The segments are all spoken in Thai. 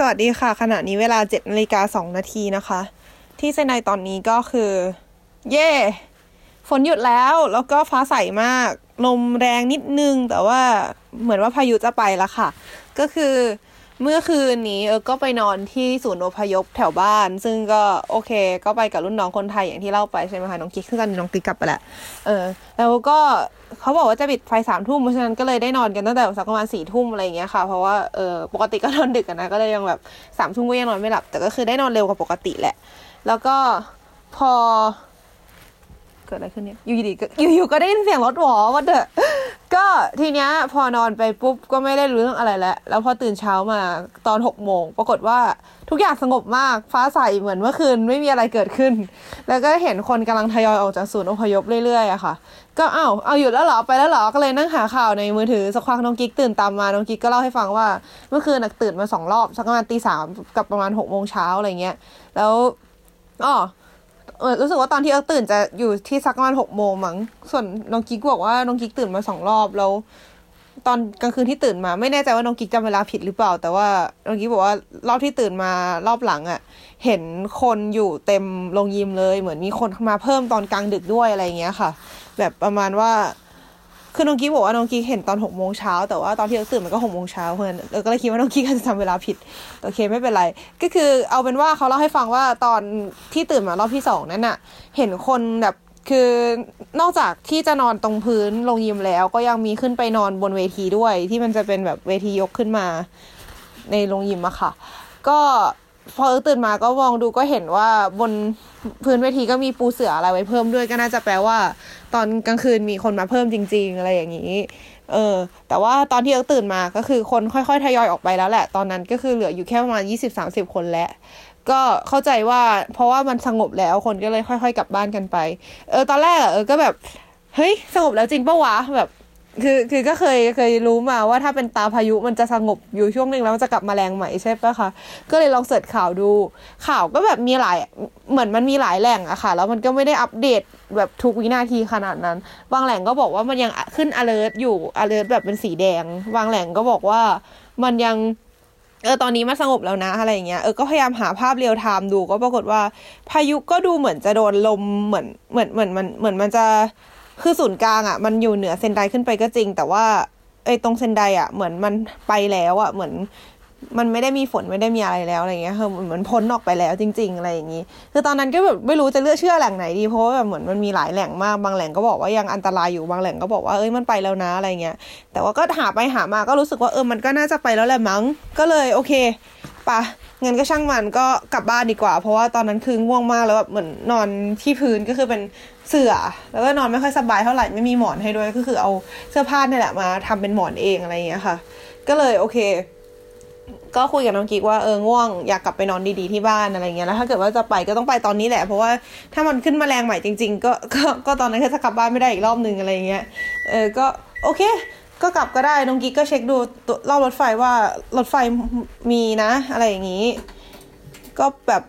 สวัสดีค่ะ ขณะนี้เวลาเจ็ดนาฬิกาสองนาทีนะคะ ที่เซนไนตอนนี้ก็คือ เย่ฝนหยุดแล้วแล้วก็ฟ้าใสมาก ลมแรงนิดนึง แต่ว่าเหมือนว่าพายุจะไปแล้วค่ะ ก็คือ เมื่อคืนนี้เออก็ไปนอนที่ศูนย์อพยพแถวบ้าน ซึ่งก็โอเค ก็ไปกับรุ่นน้องคนไทยอย่างที่เล่าไปใช่ไหมคะน้องกิ๊กซึ่งตอนนี้น้องกิ๊กกลับไปแล้วเออแล้วก็เขาบอกว่าจะปิดไฟสามทุ่มเพราะฉะนั้นก็เลยได้นอนกันตั้งแต่สักประมาณสี่ทุ่มอะไรอย่างเงี้ยค่ะ เพราะว่าเออปกติก็นอนดึกนนะก็เลยยังแบบสามทุ่มก็ยังนอนไม่หลับ แต่ก็คือได้นอนเร็วกว่าปกติแหละ แล้วก็พอ เกิดอะไรขึ้นเนี่ยอยู่ดีๆก็อยู่ๆก็ได้ยินเสียงรถหวอวัดเดอะก็ทีเนี้ยพอนอนไปปุ๊บก็ไม่ได้รู้เรื่องอะไรแล้ว แล้วพอตื่นเช้ามาตอนหกโมงปรากฏว่าทุกอย่างสงบมากฟ้าใสเหมือนเมื่อคืนไม่มีอะไรเกิดขึ้น แล้วก็เห็นคนกำลังทยอยออกจากศูนย์อพยพเรื่อยๆอะค่ะ ก็อ้าวเอาหยุดแล้วเหรอไปแล้วเหรอก็เลยนั่งหาข่าวในมือถือสักพักน้องกิ๊กตื่นตามมาน้องกิ๊กก็เล่าให้ฟังว่า เมื่อคืนตื่นมาสองรอบสักประมาณตีสามกับประมาณหกโมงเช้าอะไรเงี้ยแล้วอ๋อ เออรู้สึกว่าตอนที่เอิ๊กตื่นจะอยู่ที่สักประมาณหกโมงมั้งส่วนน้องกิ๊กบอกว่าน้องกิ๊กตื่นมาสองรอบแล้ว ตอนกลางคืนที่ตื่นมา ไม่แน่ใจว่าน้องกิ๊กจำเวลาผิดหรือเปล่า แต่ว่าน้องกิ๊กบอกว่ารอบที่ตื่นมารอบหลังอะ่ะ เห็นคนอยู่เต็มโรงยิมเลย เหมือนมีคนมาเพิ่มตอนกลางดึกด้วยอะไรเงี้ยค่ะ แบบประมาณว่า คือน้องกิ๊กบอกว่าน้องกิ๊กเห็นตอนหกโมงเช้าแต่ว่าตอนที่เร์กตื่นมันก็หกโมงเช้าเพื่อนเออก็เลยคิดว่าน้องกิ๊กอาจจะจำเวลาผิดโอเคไม่เป็นไร ก็คือเอาเป็นว่าเขาเล่าให้ฟังว่าตอนที่ตื่นมารอบที่สองนั้นน่ะ เห็นคนแบบคือนอกจากที่จะนอนตรงพื้นลงยิมแล้ว ก็ยังมีขึ้นไปนอนบนเวทีด้วย ที่มันจะเป็นแบบเวทียกขึ้นมา ในโรงยิมอะค่ะ ก็ พอเออตื่นมาก็มองดูก็เห็นว่าบนพื้นเวทีก็มีปูเสืออะไรไว้เพิ่มด้วยก็น่าจะแปลว่า ตอนกลางคืนมีคนมาเพิ่มจริง ๆ อะไรอย่างนี้ เออ แต่ว่าตอนที่เอิร์กตื่นมาก็คือคนค่อยๆทยอยออกไปแล้วแหละ ตอนนั้นก็คือเหลืออยู่แค่ประมาณยี่สิบสามสิบคนแล้วก็เข้าใจว่าเพราะว่ามันสงบแล้วคนก็เลยค่อย ๆ กลับบ้านกันไป เออตอนแรกเออก็แบบเฮ้ยสงบแล้วจริงปะวะแบบ คือคือก็เคยเคยรู้มาว่าถ้าเป็นตาพายุมันจะสงบอยู่ช่วงหนึ่งแล้วมันจะกลับมาแรงใหม่ใช่ปะคะก็เลยลองเสิร์ชข่าวดู ข่าวก็แบบมีหลายเหมือนมันมีหลายแหล่งอะค่ะ แล้วมันก็ไม่ได้อัปเดตแบบทุกวินาทีขนาดนั้น บางแหล่งก็บอกว่ามันยังขึ้น alert อยู่ alert แบบเป็นสีแดง บางแหล่งก็บอกว่ามันยังเออตอนนี้มันสงบแล้วนะอะไรอย่างเงี้ยเออก็พยายามหาภาพเรียลไทม์ดูก็ปรากฏว่า พายุก็ดูเหมือนจะโดนลมเหมือนเหมือนเหมือนมันเหมือนมันจะ คือศูนย์กลางอะมันอยู่เหนือเซนไดขึ้นไปก็จริง แต่ว่าไอ้ตรงเซนไดอะเหมือนมันไปแล้วอะเหมือนมันไม่ได้มีฝนไม่ได้มีอะไรแล้วอะไรเงี้ยคือเหมือนพ้นออกไปแล้วจริง ๆ อะไรอย่างงี้ คือตอนนั้นก็แบบไม่รู้จะเลือกเชื่อแหล่งไหนดีเพราะว่าแบบเหมือนมันมีหลายแหล่งมากบางแหล่งก็บอกว่ายังอันตรายอยู่บางแหล่งก็บอกว่าเอ้ยมันไปแล้วนะอะไรเงี้ย แต่ว่าก็หาไปหามาก็รู้สึกว่าเออมันก็น่าจะไปแล้วแหละมั้ง ก็เลยโอเคปะเงั้นก็ช่างมันก็กลับบ้านดีกว่า เพราะว่าตอนนั้นคือง่วงมากแล้วแบบเหมือนนอนที่พื้นก็คือเป็น เสื่อแล้วก็นอนไม่ค่อยสบายเท่าไหร่ไม่มีหมอนให้ด้วยก็คือเอาเสื้อผ้าเนี่ยแหละมาทำเป็นหมอนเองอะไรอย่างเงี้ยค่ะ ก็เลยโอเค ก็คุยกับน้องกิ๊กว่าเออง่วงอยากกลับไปนอนดีๆที่บ้านอะไรเงี้ยแล้วถ้าเกิดว่าจะไปก็ต้องไปตอนนี้แหละ เพราะว่าถ้ามันขึ้นมาแรงใหม่จริง ๆ ก็ก็ก็ตอนนั้นก็จะกลับบ้านไม่ได้อีกรอบนึงอะไรเงี้ยเออก็โอเค ก็กลับก็ได้น้องกิ๊กก็เช็คดูตัวรอบรถไฟว่ารถไฟมีนะ อะไรอย่างนี้ ก็แบบ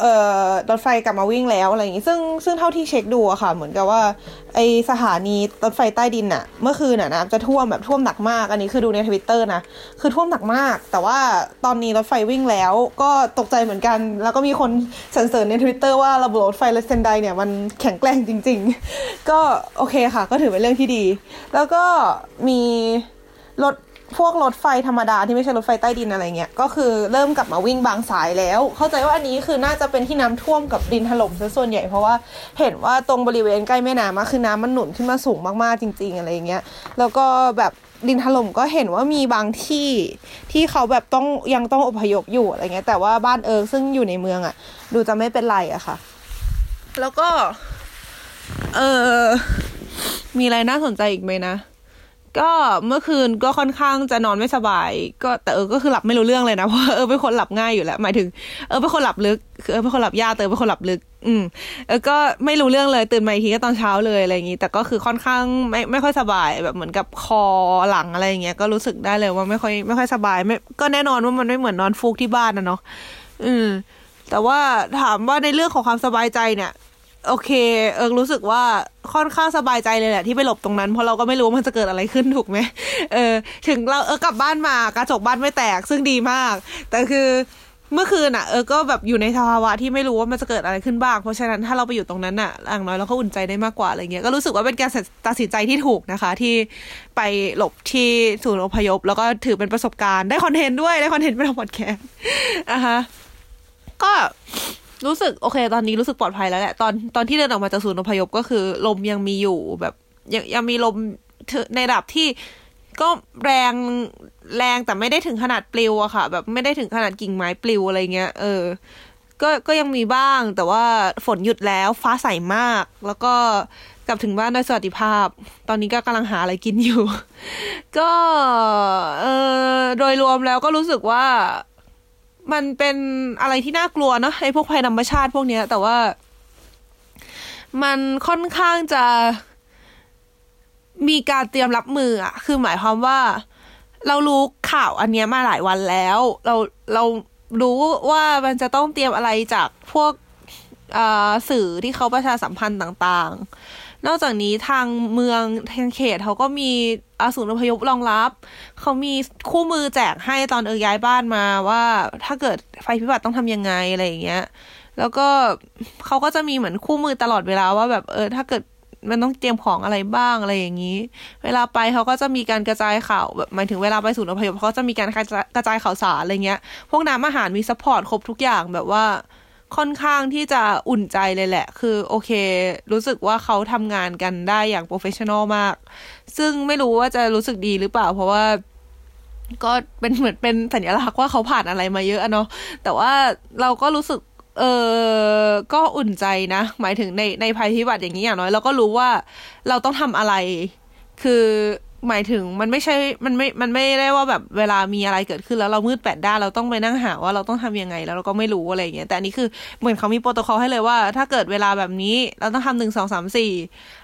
เอ่อรถไฟกลับมาวิ่งแล้วอะไรอย่างงี้ซึ่งซึ่งเท่าที่เช็คดูอะค่ะ เหมือนกับว่า ไอ้สถานีรถไฟใต้ดินอะเมื่อคืนอะนะจะท่วมแบบท่วมหนักมาก อันนี้คือดูในทวิตเตอร์นะ คือท่วมหนักมาก แต่ว่าตอนนี้รถไฟวิ่งแล้ว ก็ตกใจเหมือนกัน แล้วก็มีคนสรรเสริญในทวิตเตอร์ว่าระบบรถไฟเลสเซนไดเนี่ยมันแข็งแกร่งจริง ๆ ก็โอเคค่ะ ก็ถือเป็นเรื่องที่ดี แล้วก็มีรถ พวกรถไฟธรรมดาที่ไม่ใช่รถไฟใต้ดินอะไรเงี้ย ก็คือเริ่มกลับมาวิ่งบางสายแล้ว เข้าใจว่าอันนี้คือน่าจะเป็นที่น้ำท่วมกับดินถล่มซะส่วนใหญ่ เพราะว่าเห็นว่าตรงบริเวณใกล้แม่น้ำอะคือน้ำมันหนุนขึ้นมาสูงมากๆจริง ๆ อะไรเงี้ย แล้วก็แบบดินถล่มก็เห็นว่ามีบางที่ที่เขาแบบต้องยังต้องอพยพอยู่อะไรเงี้ย แต่ว่าบ้านเอิร์กซึ่งอยู่ในเมืองอะดูจะไม่เป็นไรอะค่ะ แล้วก็ เออมีอะไรน่าสนใจอีกไหมนะ ก็เมื่อคืนก็ค่อนข้างจะนอนไม่สบาย ก็แต่เออก็คือหลับไม่รู้เรื่องเลยนะเพราะเออเป็นคนหลับง่ายอยู่แล้วหมายถึงเออเป็นคนหลับลึกคือเออเป็นคนหลับยากแต่เออเป็นคนหลับลึก อืมเออก็ไม่รู้เรื่องเลยตื่นมาอีกทีก็ตอนเช้าเลยอะไรอย่างงี้ แต่ก็คือค่อนข้างไม่ไม่ค่อยสบายแบบเหมือนกับคอหลังอะไรอย่างเงี้ยก็รู้สึกได้เลยว่าไม่ค่อยไม่ค่อยสบายไม่ก็แน่นอนว่ามันไม่เหมือนนอนฟูกที่บ้านนะเนาะอืมแต่ว่าถามว่าในเรื่องของความสบายใจเนี่ย โอเค เออรู้สึกว่าค่อนข้างสบายใจเลยแหละที่ไปหลบตรงนั้น เพราะเราก็ไม่รู้ว่ามันจะเกิดอะไรขึ้นถูกไหมเออ ถึงเราเออกลับบ้านมากระจกบ้านไม่แตกซึ่งดีมาก แต่คือเมื่อคืนอะเออก็แบบอยู่ในสภาวะที่ไม่รู้ว่ามันจะเกิดอะไรขึ้นบ้าง เพราะฉะนั้นถ้าเราไปอยู่ตรงนั้นอะอย่างน้อยเราก็อุ่นใจได้มากกว่าอะไรเงี้ยก็รู้สึกว่าเป็นการตัดสินใจที่ถูกนะคะ ที่ไปหลบที่ศูนย์อพยพ แล้วก็ถือเป็นประสบการณ์ได้คอนเทนต์ด้วยได้คอนเทนต์เป็นพอดแคสต์อะฮะก็ รู้สึกโอเค ตอนนี้รู้สึกปลอดภัยแล้วแหละตอนตอนที่เดินออกมาจากศูนย์อพยพก็คือ ลมยังมีอยู่แบบ ยังยังมีลมในระดับที่ก็แรงแรงแต่ไม่ได้ถึงขนาดปลิวอะค่ะ แบบไม่ได้ถึงขนาดกิ่งไม้ปลิวอะไรเงี้ยเออ ก็ก็ยังมีบ้างแต่ว่าฝนหยุดแล้วฟ้าใสมาก แล้วก็กลับถึงบ้านด้วยสวัสดิภาพ ตอนนี้ก็กำลังหาอะไรกินอยู่ ก็เออโดยรวมแล้วก็รู้สึกว่า มันเป็นอะไรที่น่ากลัวเนาะไอ้พวกภัยธรรมชาติพวกเนี้ย แต่ว่า มันค่อนข้างจะมีการเตรียมรับมืออะคือหมายความว่า เรารู้ข่าวอันเนี้ยมาหลายวันแล้ว เราเรารู้ว่ามันจะต้องเตรียมอะไรจากพวกสื่อที่เขาประชาสัมพันธ์ต่าง ๆ นอกจากนี้ทางเมืองทางเขตเขาก็มีอาศูนย์อพยพรองรับ เขามีคู่มือแจกให้ตอนเออย้ายบ้านมาว่าถ้าเกิดไฟพิบัติต้องทำยังไงอะไรอย่างเงี้ย แล้วก็เขาก็จะมีเหมือนคู่มือตลอดเวลาว่าแบบเออถ้าเกิดมันต้องเตรียมของอะไรบ้างอะไรอย่างนี้ เวลาไปเขาก็จะมีการกระจายข่าวแบบหมายถึงเวลาไปศูนย์อพยพเขาจะมีการกระจายข่าวสารอะไรเงี้ย พวกน้ำอาหารมี support ครบทุกอย่างแบบว่า ค่อนข้างที่จะอุ่นใจเลยแหละ คือโอเค รู้สึกว่าเขาทำงานกันได้อย่าง professional มาก ซึ่งไม่รู้ว่าจะรู้สึกดีหรือเปล่า เพราะว่าก็เป็นเหมือนเป็นสัญลักษณ์ว่าเขาผ่านอะไรมาเยอะเนาะแต่ว่าเราก็รู้สึก เออก็อุ่นใจนะ หมายถึงในในภัยพิบัติอย่างนี้อย่างน้อยเราก็รู้ว่าเราต้องทำอะไร คือ หมายถึงมันไม่ใช่ มันไม่ มันไม่ได้ว่าแบบเวลามีอะไรเกิดขึ้นแล้วเรามืดแปดด้านเราต้องไปนั่งหาว่าเราต้องทำยังไงแล้วเราก็ไม่รู้อะไรเงี้ย แต่อันนี้คือเหมือนเขามีโปรโตคอลให้เลยว่า ถ้าเกิดเวลาแบบนี้เราต้องทำหนึ่งสองสามสี่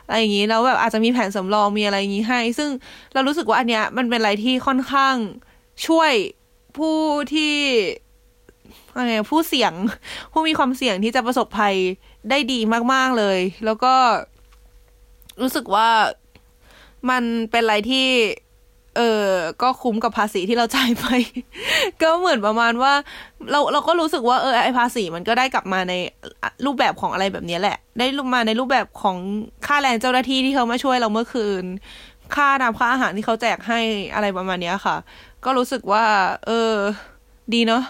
อะไรอย่างนี้แล้วแบบอาจจะมีแผนสำรองมีอะไรอย่างนี้ให้ ซึ่งเรารู้สึกว่าอันเนี้ยมันเป็นอะไรที่ค่อนข้างช่วยผู้ที่อะไรผู้เสี่ยงผู้มีความเสี่ยงที่จะประสบภัยได้ดีมาก ๆเลย แล้วก็รู้สึกว่า มันเป็นอะไรที่ เออก็คุ้มกับภาษีที่เราจ่ายไป ก็เหมือนประมาณว่า เราเราก็รู้สึกว่าเออไอภาษีมันก็ได้กลับมาในรูปแบบของอะไรแบบนี้แหละ ได้ลงมาในรูปแบบของค่าแรงเจ้าหน้าที่ที่เขามาช่วยเราเมื่อคืน ค่าน้ำค่าอาหารที่เขาแจกให้อะไรประมาณนี้ค่ะ ก็รู้สึกว่า เออ ดีเนาะ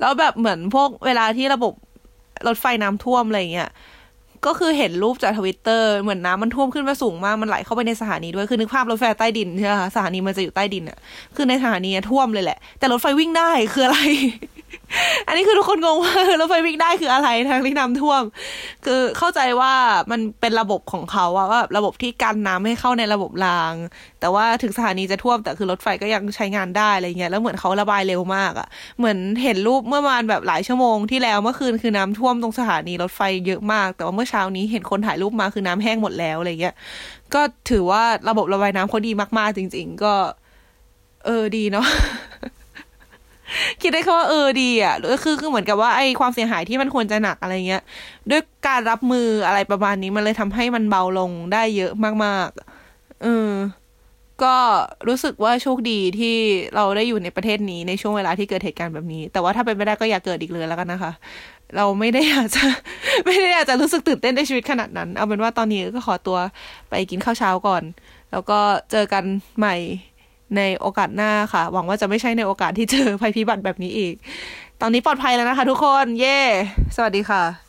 แล้วแบบเหมือนพวกเวลาที่ระบบรถไฟน้ำท่วมอะไรเงี้ย ก็คือเห็นรูปจากทวิตเตอร์เหมือนน้ำมันท่วมขึ้นมาสูงมากมันไหลเข้าไปในสถานีด้วยคือนึกภาพรถไฟใต้ดินใช่ไหมคะสถานีมันจะอยู่ใต้ดินอะคือในสถานีท่วมเลยแหละ แต่รถไฟวิ่งได้คืออะไร อันนี้คือทุกคนงงว่ารถไฟวิ่งได้คืออะไรทางที่น้ำท่วม คือเข้าใจว่ามันเป็นระบบของเขาว่าระบบที่กันน้ำให้เข้าในระบบราง แต่ว่าถึงสถานีจะท่วมแต่คือรถไฟก็ยังใช้งานได้อะไรเงี้ยแล้วเหมือนเขาระบายเร็วมากอะ่ะ เหมือนเห็นรูปเมื่อวานแบบหลายชั่วโมงที่แล้วเมื่อคืนคือน้ำท่วมตรงสถานีรถไฟเยอะมาก แต่ว่าเมื่อเช้านี้เห็นคนถ่ายรูปมาคือน้ำแห้งหมดแล้วอะไรเงี้ยก็ถือว่าระบบระบายน้ำเขาดีมากๆ จริง ๆ ก็ เออดีเนาะ คิดได้แค่ว่าเออดีอะคือคือเหมือนกับว่าไอความเสียหายที่มันควรจะหนักอะไรเงี้ย ด้วยการรับมืออะไรประมาณนี้มันเลยทำให้มันเบาลงได้เยอะมากๆเออก็รู้สึกว่าโชคดีที่เราได้อยู่ในประเทศนี้ในช่วงเวลาที่เกิดเหตุการณ์แบบนี้ แต่ว่าถ้าเป็นไม่ได้ก็อย่าเกิดอีกเลยแล้วกันนะคะ เราไม่ได้อยากจะไม่ได้อยากจะรู้สึกตื่นเต้นในชีวิตขนาดนั้น เอาเป็นว่าตอนนี้ก็ขอตัวไปกินข้าวเช้าก่อน แล้วก็เจอกันใหม่ ในโอกาสหน้าค่ะ หวังว่าจะไม่ใช่ในโอกาสที่เจอภัยพิบัติแบบนี้อีก ตอนนี้ปลอดภัยแล้วนะคะทุกคน เย่สวัสดีค่ะ